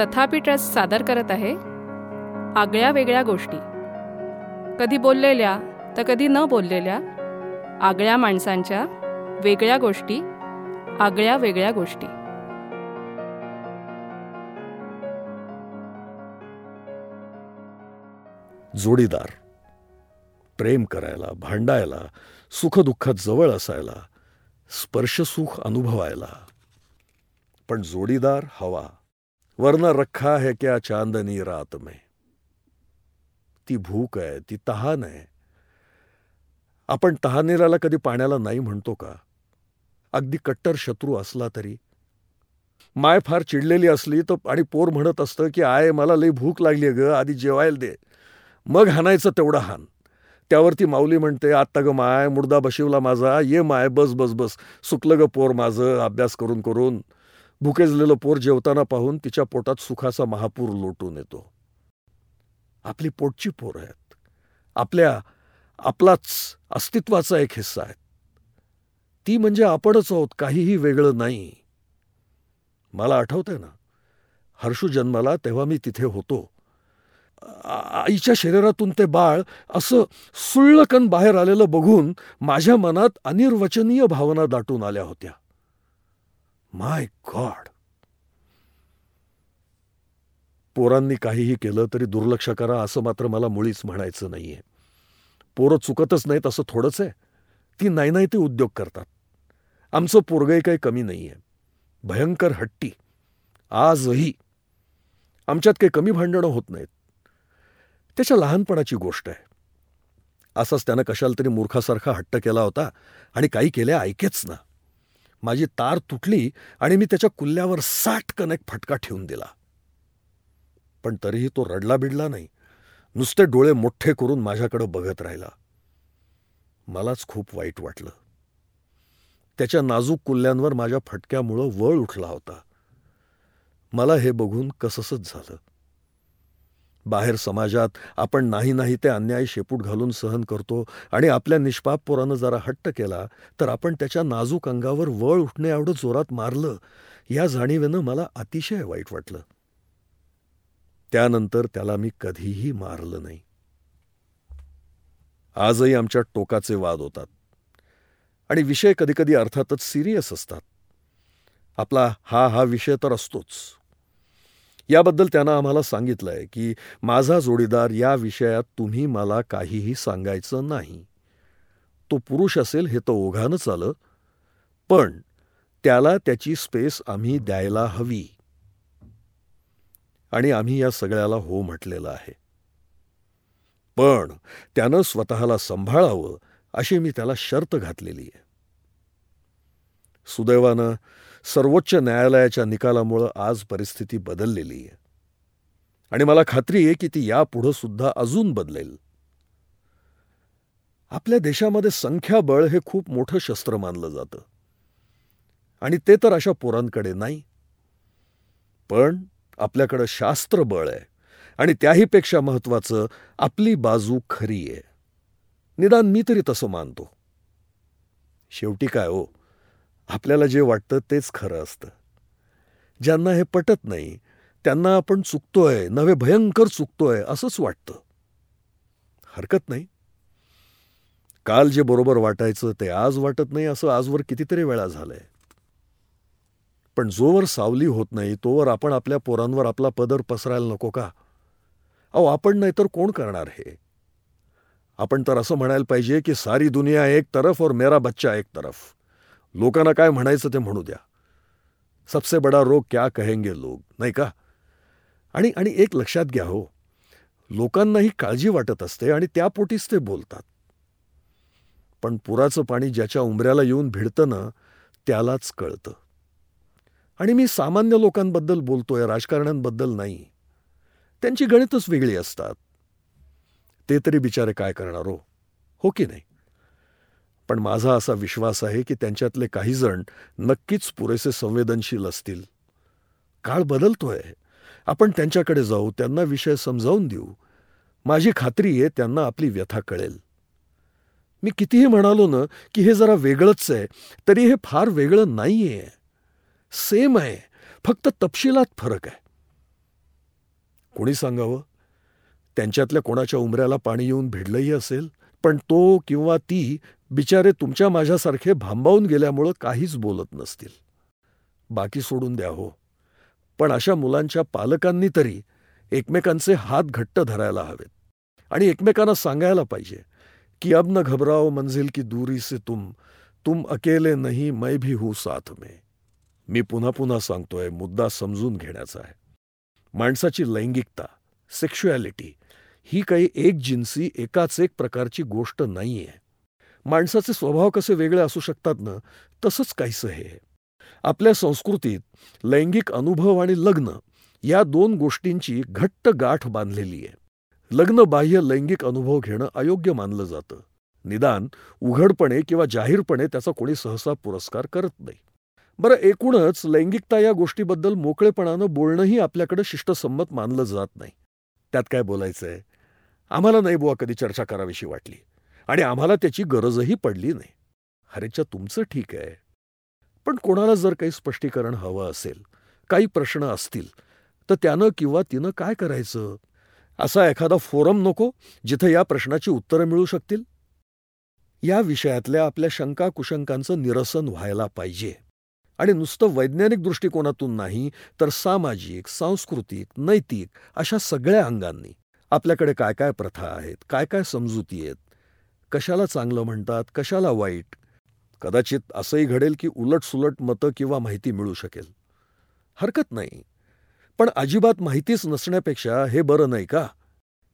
तथापि ट्रस्ट सादर करत आहे आगळ्या वेगळ्या गोष्टी. कधी बोललेल्या तर कधी न बोललेल्या आगळ्या माणसांच्या वेगळ्या गोष्टी आगळ्या वेगळ्या गोष्टी. जोडीदार. प्रेम करायला भांडायला सुखदुःखात जवळ असायला स्पर्शसुख अनुभवायला. पण जोडीदार हवा. वरना रखा है क्या चांदनी रात में? ती भूक आहे ती तहान आहे आपण तहानेल्याला कधी पाण्याला नाही म्हणतो का? अगदी कट्टर शत्रू असला तरी. माय फार चिडलेली असली तर आणि पोर म्हणत असतं की आय मला लई भूक लागली ग आधी जेवायला दे. मग हाणायचं तेवढं हान. त्यावरती माऊली म्हणते आत्ता ग माय मुर्दा बशिवला माझा ये माय बस बस बस. सुकलं ग पोर माझं अभ्यास करून करून. भुकेजलेलं पोर जेवताना पाहून तिच्या पोटात सुखाचा महापूर लोटून येतो. आपली पोटची पोर आहेत. आपल्या आपलाच अस्तित्वाचा एक हिस्सा आहे ती म्हणजे आपणच आहोत काहीही वेगळं नाही. मला आठवतंय ना हर्षू जन्माला तेव्हा मी तिथे होतो. आईच्या शरीरातून ते बाळ असं सुळकन बाहेर आलेलं बघून माझ्या मनात अनिर्वचनीय भावना दाटून आल्या होत्या. माय गॉड पोरांनी काहीही केलं तरी दुर्लक्ष करा असं मात्र मला मुळीच म्हणायचं नाहीये. पोरं चुकतच नाहीत असं थोडंच आहे. ती नाही नाही ते उद्योग करतात. आमचं पोरगही काही कमी नाहीये. भयंकर हट्टी. आजही. आमच्यात काही कमी भांडणं होत नाहीत. त्याच्या लहानपणाची गोष्ट आहे. असाच त्यानं कशाला तरी मूर्खासारखा हट्ट केला होता आणि काही केल्या ऐकेच ना. माझी तार तुटली आणि मी त्याच्या कुल्ल्यावर साठ कनेक्ट फटका ठेवून दिला. पण तरीही तो रडला बिडला नाही. नुसते डोळे मोठे करून माझ्याकडं बघत राहिला. मलाच खूप वाईट वाटलं. त्याच्या नाजूक कुल्ल्यांवर माझ्या फटक्यामुळं वळ उठला होता. मला हे बघून कससंच झालं. बाहेर समाजात आपण नाही नाही ते अन्याय शेपूट घालून सहन करतो आणि आपल्या निष्पाप पोरानं जरा हट्ट केला तर आपण त्याच्या नाजूक अंगावर वळ उठणे एवढं जोरात मारलं या जाणीवेनं मला अतिशय वाईट वाटलं. त्यानंतर त्याला मी कधीही मारलं नाही. आजही आमच्या टोकाचे वाद होतात. आणि विषय कधीकधी अर्थातच सिरियस असतात. आपला हा हा विषय तर असतोच. याबद्दल त्यानं आम्हाला सांगितलंय की माझा जोडीदार या विषयात तुम्ही मला काहीही सांगायचं नाही. तो पुरुष असेल हे तर ओघानंच आलं पण त्याला त्याची स्पेस आम्ही द्यायला हवी. आणि आम्ही या सगळ्याला हो म्हटलेलं आहे. पण त्यानं स्वतःला सांभाळावं अशी मी त्याला शर्त घातलेली आहे. सुदैवानं सर्वोच्च न्यायालयाच्या निकालामुळं आज परिस्थिती बदललेली आहे. आणि मला खात्री आहे की ती यापुढं सुद्धा अजून बदलेल. आपल्या देशामध्ये संख्याबळ हे खूप मोठं शस्त्र मानलं जातं. आणि ते तर अशा पोरांकडे नाही. पण आपल्याकडं शास्त्रबळ आहे आणि त्याहीपेक्षा महत्वाचं आपली बाजू खरी आहे. निदान मी तरी तसं मानतो. शेवटी काय हो? आपल्याला जे वाटतं तेच खरं असतं. ज्यांना हे पटत नाही त्यांना आपण चुकतोय नवे भयंकर चुकतोय असंच वाटतं. हरकत नाही. काल जे बरोबर वाटायचं ते आज वाटत नाही असं आजवर कितीतरी वेळा झालंय. पण जोवर सावली होत नाही तोवर आपण आपल्या पोरांवर आपला पदर पसरायला नको का? अहो आपण नाही तर कोण करणार हे? आपण तर असं म्हणायला पाहिजे की सारी दुनिया एक तरफ और मेरा बच्चा एक तरफ. लोकांना काय म्हणायचं ते म्हणू द्या. सबसे बडा रोग क्या कहेंगे लोक नाही का? आणि आणि एक लक्षात घ्या हो लोकांनाही काळजी वाटत असते आणि त्यापोटीच ते बोलतात. पण पुराचं पाणी ज्याच्या उंबऱ्याला येऊन भिडतं ना त्यालाच कळतं. आणि मी सामान्य लोकांबद्दल बोलतोय राजकारण्यांबद्दल नाही. त्यांची गणितच वेगळी असतात. ते तरी बिचारे काय करणार हो? हो की नाही? पण माझा असा विश्वास आहे की त्यांच्यातले काहीजण नक्कीच पुरेसे संवेदनशील असतील. काळ बदलतोय. आपण त्यांच्याकडे जाऊ त्यांना विषय समजावून देऊ. माझी खात्री आहे त्यांना आपली व्यथा कळेल. मी कितीही म्हणालो ना की हे जरा वेगळंच आहे तरी हे फार वेगळं नाहीये. सेम आहे फक्त तपशिलात फरक आहे. कोणी सांगावं? त्यांच्यातल्या कोणाच्या उमऱ्याला पाणी येऊन भिडलंही असेल पण तो किंवा ती बिचारे तुमच्या माझ्यासारखे भांबावून गेल्यामुळं काहीच बोलत नसतील. बाकी सोडून द्या हो. पण अशा मुलांच्या पालकांनी तरी एकमेकांचे हात घट्ट धरायला हवेत. आणि एकमेकांना सांगायला पाहिजे की अब न घबराओ मंजिल की दूरी से तुम तुम अकेले नहीं मैं भी हूं साथ में. मी पुन्हा पुन्हा सांगतोय मुद्दा समजून घेण्याचा आहे. माणसाची लैंगिकता सेक्शुॲलिटी ही काही एक जिन्सी एकाच एक प्रकारची गोष्ट नाहीये. माणसाचे स्वभाव कसे वेगळे असू शकतात ना तसंच काहीसं हे. आपल्या संस्कृतीत लैंगिक अनुभव आणि लग्न या दोन गोष्टींची घट्ट गाठ बांधलेली आहे. लग्न बाह्य लैंगिक अनुभव घेणं अयोग्य मानलं जातं. निदान उघडपणे किंवा जाहीरपणे त्याचा कोणी सहसा पुरस्कार करत नाही. बरं एकूणच लैंगिकता या गोष्टीबद्दल मोकळेपणानं बोलणंही आपल्याकडे शिष्टसंमत मानलं जात नाही. त्यात काय बोलायचंय? आम्हाला नाही बुवा कधी चर्चा करावीशी वाटली. आणि आम्हाला त्याची गरजही पडली नाही. हरेच्या तुमचं ठीक आहे. पण कोणाला जर काही स्पष्टीकरण हवं असेल काही प्रश्न असतील तर त्यानं किंवा तिनं काय करायचं? असा एखादा फोरम नको जिथं या प्रश्नाची उत्तरं मिळू शकतील? या विषयातल्या आपल्या शंका कुशंकांचं निरसन व्हायला पाहिजे. आणि नुसतं वैज्ञानिक दृष्टिकोनातून नाही तर सामाजिक सांस्कृतिक नैतिक अशा सगळ्या अंगांनी आपल्याकडे काय काय प्रथा आहेत काय काय समजुती आहेत कशाला चांगलं म्हणतात कशाला वाईट? कदाचित असंही घडेल की उलटसुलट मतं किंवा माहिती मिळू शकेल. हरकत नाही. पण अजिबात माहितीच नसण्यापेक्षा हे बरं नाही का?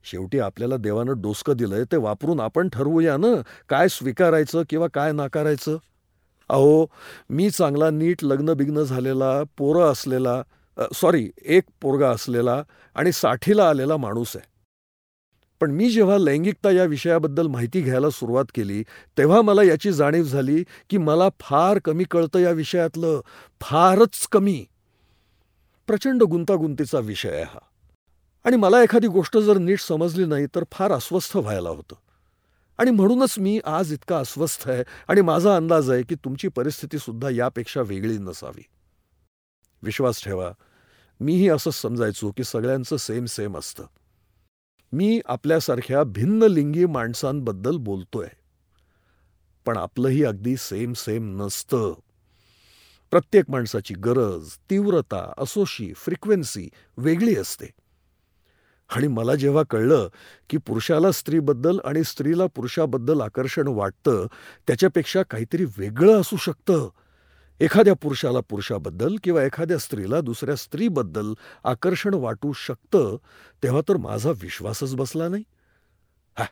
शेवटी आपल्याला देवानं डोसकं दिलंय ते वापरून आपण ठरवूया ना काय स्वीकारायचं किंवा काय नाकारायचं? अहो मी चांगला नीट लग्न बिग्न झालेला पोरं असलेला सॉरी एक पोरगा असलेला आणि साठीला आलेला माणूस आहे. पण मी जेव्हा लैंगिकता या विषयाबद्दल माहिती घ्यायला सुरुवात केली तेव्हा मला याची जाणीव झाली की मला फार कमी कळतं या विषयातलं फारच कमी. प्रचंड गुंतागुंतीचा विषय आहे हा. आणि मला एखादी गोष्ट जर नीट समजली नाही तर फार अस्वस्थ व्हायला होतं. आणि म्हणूनच मी आज इतका अस्वस्थ आहे आणि माझा अंदाज आहे की तुमची परिस्थितीसुद्धा यापेक्षा वेगळी नसावी. विश्वास ठेवा मीही असंच समजायचो की सगळ्यांचं सेम सेम असतं. मी आपल्यासारख्या भिन्न लिंगी माणसांबद्दल बोलतोय. पण आपलंही अगदी सेम सेम नसतं. प्रत्येक माणसाची गरज तीव्रता असोशी फ्रिक्वेन्सी वेगळी असते. आणि मला जेव्हा कळलं की पुरुषाला स्त्रीबद्दल आणि स्त्रीला पुरुषाबद्दल आकर्षण वाटतं त्याच्यापेक्षा काहीतरी वेगळं असू शकतं. एखाद्या पुरुषाला पुरुषाबद्दल किंवा एखाद्या स्त्रीला दुसऱ्या स्त्रीबद्दल आकर्षण वाटू शकतं तेव्हा तर माझा विश्वासच बसला नाही. हा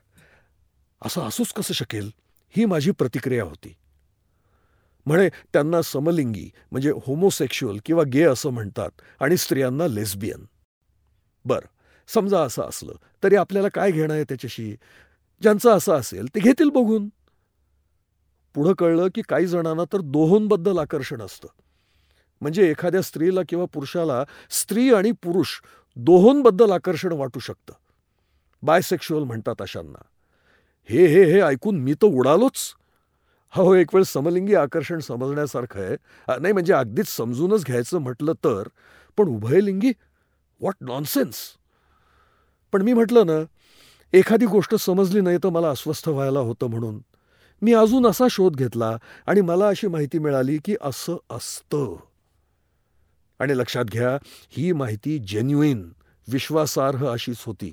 असं असूच कसं शकेल? ही माझी प्रतिक्रिया होती. म्हणे त्यांना समलिंगी म्हणजे होमोसेक्शुअल किंवा गे असं म्हणतात आणि स्त्रियांना लेस्बियन बर समजा असं असलं तरी आपल्याला काय घेणं आहे त्याच्याशी? ज्यांचं असं असेल ते घेतील बघून. पुढं कळलं की काही जणांना तर दोहोंबद्दल आकर्षण असतं. म्हणजे एखाद्या स्त्रीला किंवा पुरुषाला स्त्री आणि पुरुष दोहोंबद्दल आकर्षण वाटू शकतं. बायसेक्शुअल म्हणतात अशांना. हे हे हे ऐकून मी तर उडालोच. हो, हो एक वेळ समलिंगी आकर्षण समजण्यासारखं आहे. नाही म्हणजे अगदीच समजूनच घ्यायचं म्हटलं तर पण उभयलिंगी व्हॉट नॉनसेन्स पण मी म्हटलं ना एखादी गोष्ट समजली नाही तर मला अस्वस्थ व्हायला होतं म्हणून. मी अजून असा शोध घेतला आणि मला अशी माहिती मिळाली की असं असतं. आणि लक्षात घ्या ही माहिती जेन्युईन विश्वासार्ह अशीच होती.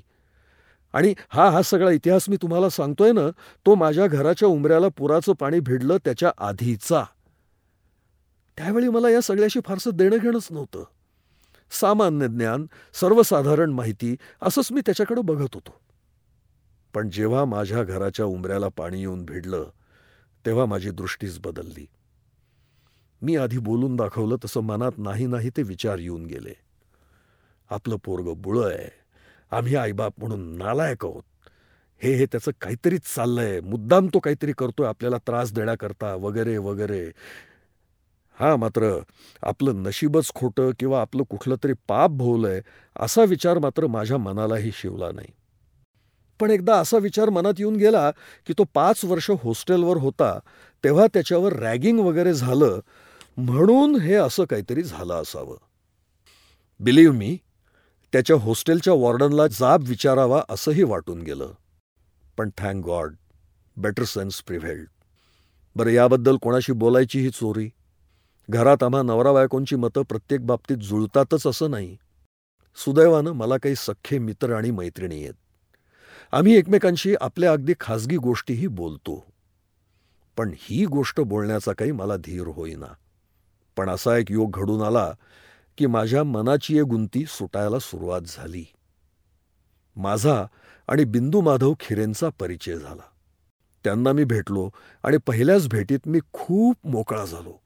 आणि हा हा सगळा इतिहास मी तुम्हाला सांगतोय ना तो माझ्या घराच्या उमऱ्याला पुराचं पाणी भिडलं त्याच्या आधीचा. त्यावेळी मला या सगळ्याशी फारसं देणं घेणंच नव्हतं. सामान्य ज्ञान सर्वसाधारण माहिती असंच मी त्याच्याकडे बघत होतो. पण जेव्हा माझ्या घराच्या उमऱ्याला पाणी येऊन भिडलं तेव्हा माझी दृष्टीच बदलली. मी आधी बोलून दाखवलं तसं मनात नाही नाही ते विचार येऊन गेले. आपलं पोरग बुळं आहे. आम्ही आईबाप म्हणून नालायक आहोत. हे हे त्याचं काहीतरीच चाललंय. मुद्दाम तो काहीतरी करतोय आपल्याला त्रास देण्याकरता वगैरे वगैरे. हा मात्र आपलं नशीबच खोटं किंवा आपलं कुठलं तरी पाप भोवलंय असा विचार मात्र माझ्या मनालाही शिवला नाही. पण एकदा असा विचार मनात येऊन गेला की तो पाच वर्ष हॉस्टेलवर होता तेव्हा त्याच्यावर रॅगिंग वगैरे झालं म्हणून हे असं काहीतरी झालं असावं. बिलीव्ह मी त्याच्या हॉस्टेलच्या वॉर्डनला जाब विचारावा असंही वाटून गेलं. पण thank God better sense prevailed बरं याबद्दल कोणाशी बोलायची ही चोरी? घरात आम्हा नवरा बायकोंची मतं प्रत्येक बाबतीत जुळतातच असं नाही. सुदैवानं मला काही सख्खे मित्र आणि मैत्रिणी आहेत आम्ही एकमेकांशी आपल्या अगदी खाजगी गोष्टीही बोलतो. पण ही गोष्ट बोलण्याचा काही मला धीर होईना. पण असा एक योग घडून आला की माझ्या मनाची एक गुंती सुटायला सुरुवात झाली. माझा आणि बिंदू माधव खिरेंचा परिचय झाला. त्यांना मी भेटलो आणि पहिल्याच भेटीत मी खूप मोकळा झालो.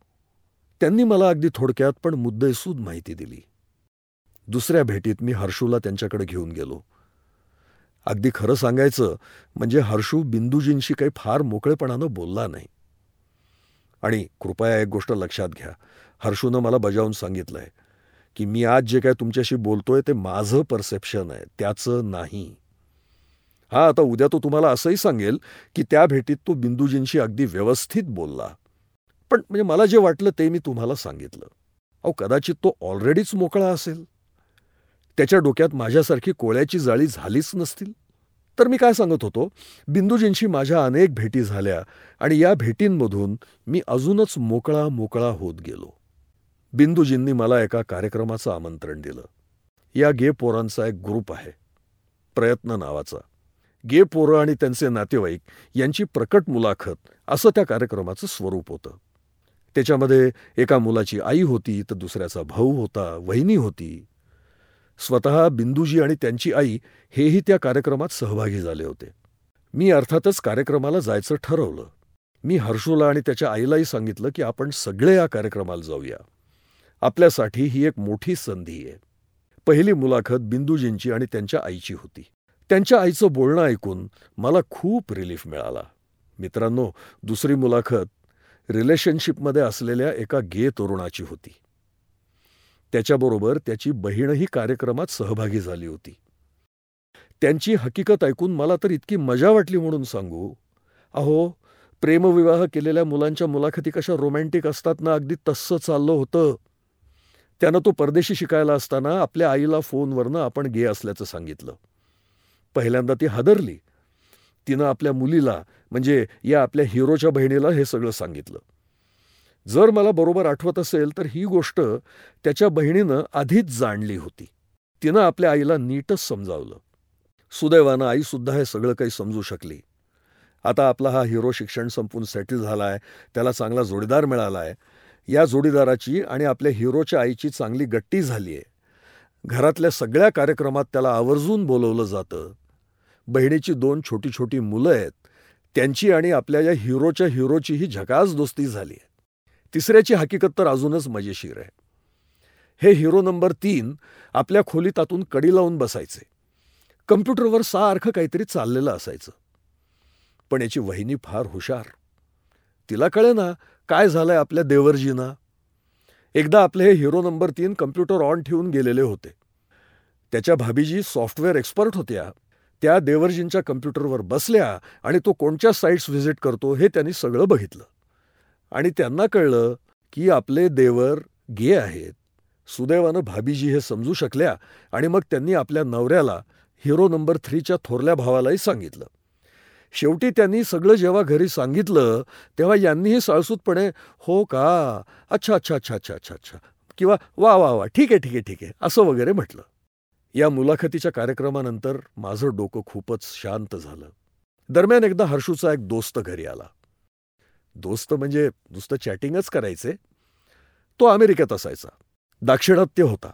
त्यांनी मला अगदी थोडक्यात पण मुद्देसूद माहिती दिली. दुसऱ्या भेटीत मी हर्षूला त्यांच्याकडे घेऊन गेलो. अगदी खरं सांगायचं म्हणजे हर्षू बिंदूजींशी काही फार मोकळेपणानं बोलला नाही. आणि कृपया एक गोष्ट लक्षात घ्या. हर्षूनं मला बजावून सांगितलंय की मी आज जे काय तुमच्याशी बोलतोय ते माझं परसेप्शन आहे त्याचं नाही. हा आता उद्या तो तुम्हाला असंही सांगेल की त्या भेटीत तो बिंदूजींशी अगदी व्यवस्थित बोलला. पण म्हणजे मला जे वाटलं ते मी तुम्हाला सांगितलं. अहो कदाचित तो ऑलरेडीच मोकळा असेल. त्याच्या डोक्यात माझ्यासारखी कोळ्याची जाळी झालीच नसतील. तर मी काय सांगत होतो? बिंदूजींशी माझ्या अनेक भेटी झाल्या आणि या भेटींमधून मी अजूनच मोकळा मोकळा होत गेलो. बिंदूजींनी मला एका कार्यक्रमाचं आमंत्रण दिलं. या गे पोरांचा एक ग्रुप आहे. प्रयत्न नावाचा. गे पोरं आणि त्यांचे नातेवाईक यांची प्रकट मुलाखत असं त्या कार्यक्रमाचं स्वरूप होतं. त्याच्यामध्ये एका मुलाची आई होती तर दुसऱ्याचा भाऊ होता वहिनी होती. स्वतः बिंदूजी आणि त्यांची आई हेही त्या कार्यक्रमात सहभागी झाले होते. मी अर्थातच कार्यक्रमाला जायचं ठरवलं. मी हर्षूला आणि त्याच्या आईलाही सांगितलं की आपण सगळे या कार्यक्रमाला जाऊया. आपल्यासाठी ही एक मोठी संधी आहे. पहिली मुलाखत बिंदूजींची आणि त्यांच्या आईची होती. त्यांच्या आईचं बोलणं ऐकून मला खूप रिलीफ मिळाला. मित्रांनो दुसरी मुलाखत रिलेशनशिपमध्ये असलेल्या एका गे तरुणाची होती. त्याच्याबरोबर त्याची बहीणही कार्यक्रमात सहभागी झाली होती. त्यांची हकीकत ऐकून मला तर इतकी मजा वाटली म्हणून सांगू. अहो प्रेमविवाह केलेल्या मुलांच्या मुलाखती कशा रोमॅन्टिक असतात ना अगदी तस्सं चाललं होतं. त्यानं तो परदेशी शिकायला असताना आपल्या आईला फोनवरनं आपण गे असल्याचं सांगितलं. पहिल्यांदा ती हादरली. तिनं आपल्या मुलीला म्हणजे या आपल्या हिरोच्या बहिणीला हे सगळं सांगितलं. जर मला बरोबर आठवत असेल तर ही गोष्ट त्याच्या बहिणीनं आधीच जाणली होती. तिनं आपल्या आईला नीटच समजावलं. सुदैवानं आईसुद्धा हे सगळं काही समजू शकली. आता आपला हा हिरो शिक्षण संपून सेटल झालाय त्याला चांगला जोडीदार मिळालाय. या जोडीदाराची आणि आपल्या हिरोच्या आईची चांगली गट्टी झाली आहे घरातल्या सगळ्या कार्यक्रमात त्याला आवर्जून बोलवलं जातं. बहिणीची दोन छोटी छोटी मुलं आहेत. त्यांची आणि आपल्या या हिरोच्या हिरोचीही झकास दोस्ती झाली आहे तिसऱ्याची हकीकत तर अजूनच मजेशीर आहे. हे हिरो नंबर तीन आपल्या खोलीत आतून कडी लावून बसायचे. कम्प्युटरवर सारखं काहीतरी चाललेलं असायचं. पण याची वहिनी फार हुशार. तिला कळे ना काय झालंय आपल्या देवरजीना. एकदा आपले हे हिरो नंबर तीन कम्प्युटर ऑन ठेवून गेलेले होते. त्याच्या भाभीजी सॉफ्टवेअर एक्सपर्ट होत्या. त्या देवरजींच्या कम्प्युटरवर बसल्या आणि तो कोणत्या साईट्स व्हिजिट करतो हे त्यांनी सगळं बघितलं. आणि त्यांना कळलं की आपले देवर गे आहेत. सुदैवानं भाभीजी हे समजू शकल्या आणि मग त्यांनी आपल्या नवऱ्याला हिरो नंबर थ्रीच्या थोरल्या भावालाही सांगितलं. शेवटी त्यांनी सगळं जेव्हा घरी सांगितलं तेव्हा यांनीही साळसूतपणे हो का? अच्छा अच्छा अच्छा अच्छा अच्छा अच्छा. किंवा वा वा वा ठीक आहे ठीक आहे ठीक आहे असं वगैरे म्हटलं. या मुलाखतीच्या कार्यक्रमानंतर माझं डोकं खूपच शांत झालं. दरम्यान एकदा हर्षूचा एक दोस्त घरी आला. दोस्त म्हणजे नुसतं चॅटिंगच करायचे? तो अमेरिकेत असायचा. दाक्षिणात्य होता.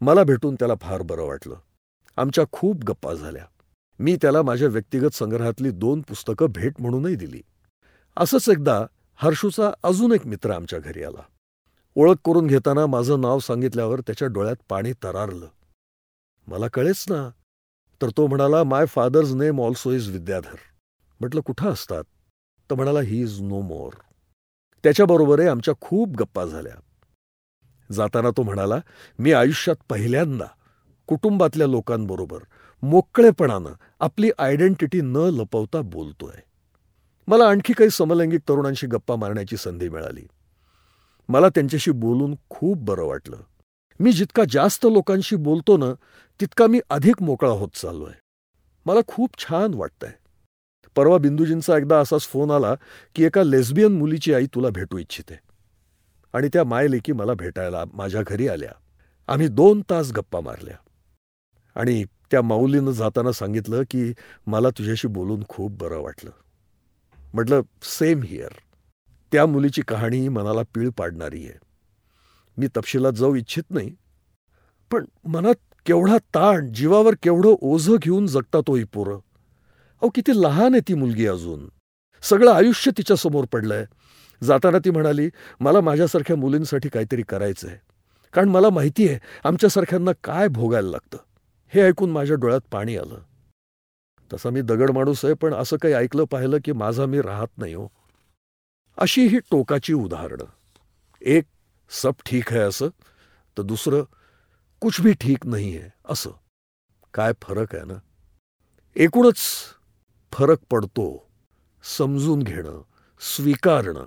मला भेटून त्याला फार बरं वाटलं. आमच्या खूप गप्पा झाल्या. मी त्याला माझ्या व्यक्तिगत संग्रहातली दोन पुस्तकं भेट म्हणूनही दिली. असंच एकदा हर्षूचा अजून एक मित्र आमच्या घरी आला. ओळख करून घेताना माझं नाव सांगितल्यावर त्याच्या डोळ्यात पाणी तरारलं. मला कळेच ना. तर तो म्हणाला my father's name also is Vidyadhar. म्हटलं कुठं असतात? तर म्हणाला ही इज नो मोर त्याच्याबरोबरही आमच्या खूप गप्पा झाल्या. जाताना तो म्हणाला मी आयुष्यात पहिल्यांदा कुटुंबातल्या लोकांबरोबर मोकळेपणानं आपली आयडेंटिटी न लपवता बोलतोय. मला आणखी काही समलैंगिक तरुणांशी गप्पा मारण्याची संधी मिळाली. मला त्यांच्याशी बोलून खूप बरं वाटलं. मी जितका जास्त लोकांशी बोलतो ना तितका मी अधिक मोकळा होत चाललोय. मला खूप छान वाटतंय. परवा बिंदुजींचा एकदा असाच फोन आला की एका लेस्बियन मुलीची आई तुला भेटू इच्छिते. आणि त्या मायलेकी मला भेटायला माझ्या घरी आल्या. आम्ही दोन तास गप्पा मारल्या. आणि त्या माऊलीनं जाताना सांगितलं की मला तुझ्याशी बोलून खूप बरं वाटलं. म्हटलं सेम हिअर त्या मुलीची कहाणी मनाला पीळ पाडणारी आहे. मी तपशिलात जाऊ इच्छित नाही. पण मनात केवढा ताण जीवावर केवढं ओझं घेऊन जगता तो ही पोरं. अहो किती लहान आहे ती मुलगी अजून. सगळं आयुष्य तिच्यासमोर पडलंय. जाताना ती म्हणाली मला माझ्यासारख्या मुलींसाठी काहीतरी करायचं आहे कारण मला माहिती आहे आमच्यासारख्यांना काय भोगायला लागतं. हे ऐकून माझ्या डोळ्यात पाणी आलं. तसा मी दगड माणूस आहे पण असं काही ऐकलं पाहिलं की माझा मी राहत नाही हो. अशी ही टोकाची उदाहरणं. एक सब ठीक आहे असं. तर दुसरं कुछ भी ठीक नाही आहे असं. काय फरक आहे ना? एकूणच फरक पडतो. समजून घेणं स्वीकारणं.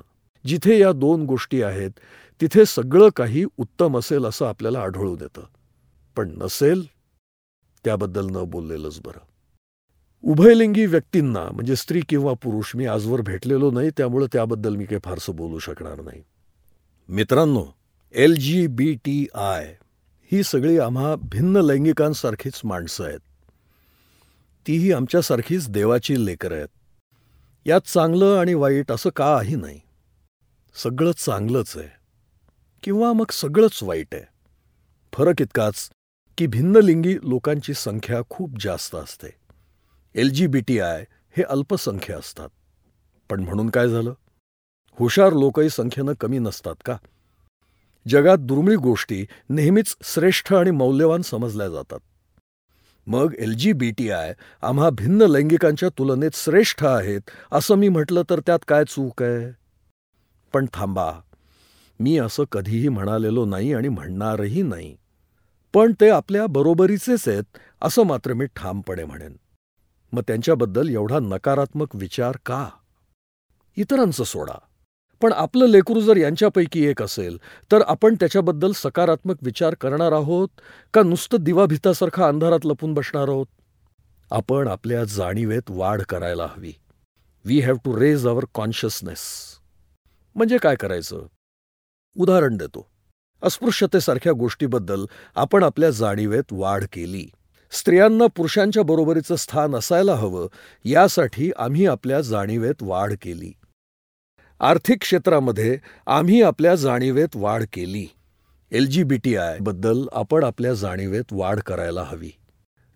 जिथे या दोन गोष्टी आहेत तिथे सगळं काही उत्तम असेल असं आपल्याला आढळून येतं पण नसेल त्याबद्दल न बोललेलंच बरं. उभयलिंगी व्यक्तींना म्हणजे स्त्री किंवा पुरुष मी आजवर भेटलेलो नाही त्यामुळे त्याबद्दल मी काही फारसं बोलू शकणार नाही. मित्रांनो L G B T I ही सगळी आम्हा भिन्न लैंगिकांसारखीच माणसं आहेत. तीही आमच्यासारखीच देवाची लेकरं आहेत. यात चांगलं आणि वाईट असं काही नाही. सगळं चांगलंच आहे. किंवा मग सगळंच वाईट आहे. फरक इतकाच की भिन्नलिंगी लोकांची संख्या खूप जास्त असते. L G B T I हे अल्पसंख्य असतात. पण म्हणून काय झालं? हुशार लोकही संख्येनं कमी नसतात का? जगात दुर्मिळ गोष्टी नेहमीच श्रेष्ठ आणि मौल्यवान समजल्या जातात. मग L G B T I आम्हा भिन्न लैंगिकांच्या तुलनेत श्रेष्ठ आहेत असं मी म्हटलं तर त्यात काय चूक आहे? पण थांबा मी असं कधीही म्हणालेलो नाही आणि म्हणणारही नाही. पण ते आपल्या बरोबरीचेच आहेत असं मात्र मी ठामपणे म्हणेन. मग त्यांच्याबद्दल एवढा नकारात्मक विचार का? इतरांचं सोडा. पण आपलं लेकरू जर यांच्यापैकी एक असेल तर आपण त्याच्याबद्दल सकारात्मक विचार करणार आहोत का नुसतं दिवाभितासारखा अंधारात लपून बसणार आहोत? आपण आपल्या जाणीवेत वाढ करायला हवी. We have to raise our consciousness म्हणजे काय करायचं? उदाहरण देतो. अस्पृश्यतेसारख्या गोष्टीबद्दल आपण आपल्या जाणीवेत वाढ केली. स्त्रियांना पुरुषांच्या बरोबरीचं स्थान असायला हवं यासाठी आम्ही आपल्या जाणीवेत वाढ केली. आर्थिक क्षेत्रामध्ये आम्ही आपल्या जाणीवेत वाढ केली. एल जी बी टी आयबद्दल आपण आपल्या जाणीवेत वाढ करायला हवी.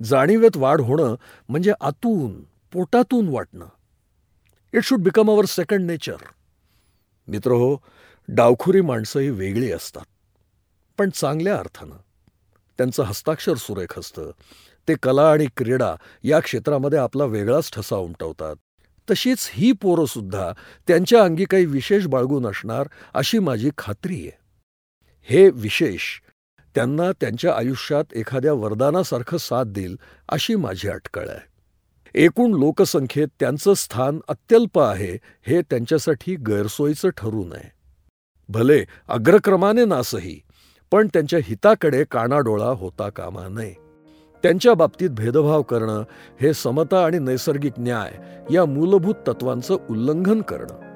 जाणीवेत वाढ होणं म्हणजे आतून पोटातून वाटणं. It should become our second nature मित्र हो डावखुरी माणसंही वेगळी असतात पण चांगल्या अर्थानं. त्यांचं हस्ताक्षर सुरेख असतं. ते कला आणि क्रीडा या क्षेत्रामध्ये आपला वेगळाच ठसा उमटवतात. तशीच ही पोरंसुद्धा त्यांच्या अंगी काही विशेष बाळगून असणार अशी माझी खात्री आहे. हे विशेष त्यांना त्यांच्या आयुष्यात एखाद्या वरदानासारखं साथ देईल अशी माझी अटकळ आहे. एकूण लोकसंख्येत त्यांचं स्थान अत्यल्प आहे हे त्यांच्यासाठी गैरसोयीचं ठरू नये भले अग्रक्रमाने नासही पण त्यांच्या हिताकडे कानाडोळा होता कामा नये. त्यांच्या बाबतीत भेदभाव करणं हे समता आणि नैसर्गिक न्याय या मूलभूत तत्वांचं उल्लंघन करणं.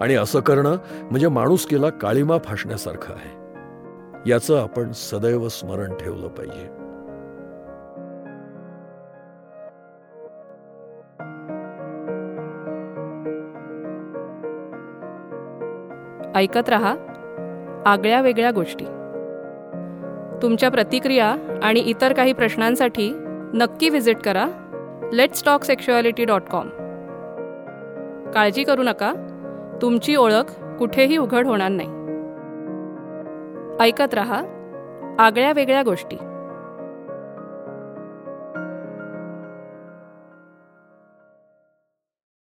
आणि असं करणं म्हणजे माणुसकीला काळीमा फासण्यासारखं आहे. याचं आपण सदैव स्मरण ठेवलं पाहिजे. ऐकत रहा आगळ्या वेगळ्या गोष्टी. तुमच्या प्रतिक्रिया आणि इतर काही प्रश्नांसाठी नक्की व्हिजिट करा. Let's talk sexuality dot com काळजी करू नका. तुमची ओळख कुठेही उघड होणार नाही. ऐकत रहा. आगळ्या वेगळ्या गोष्टी.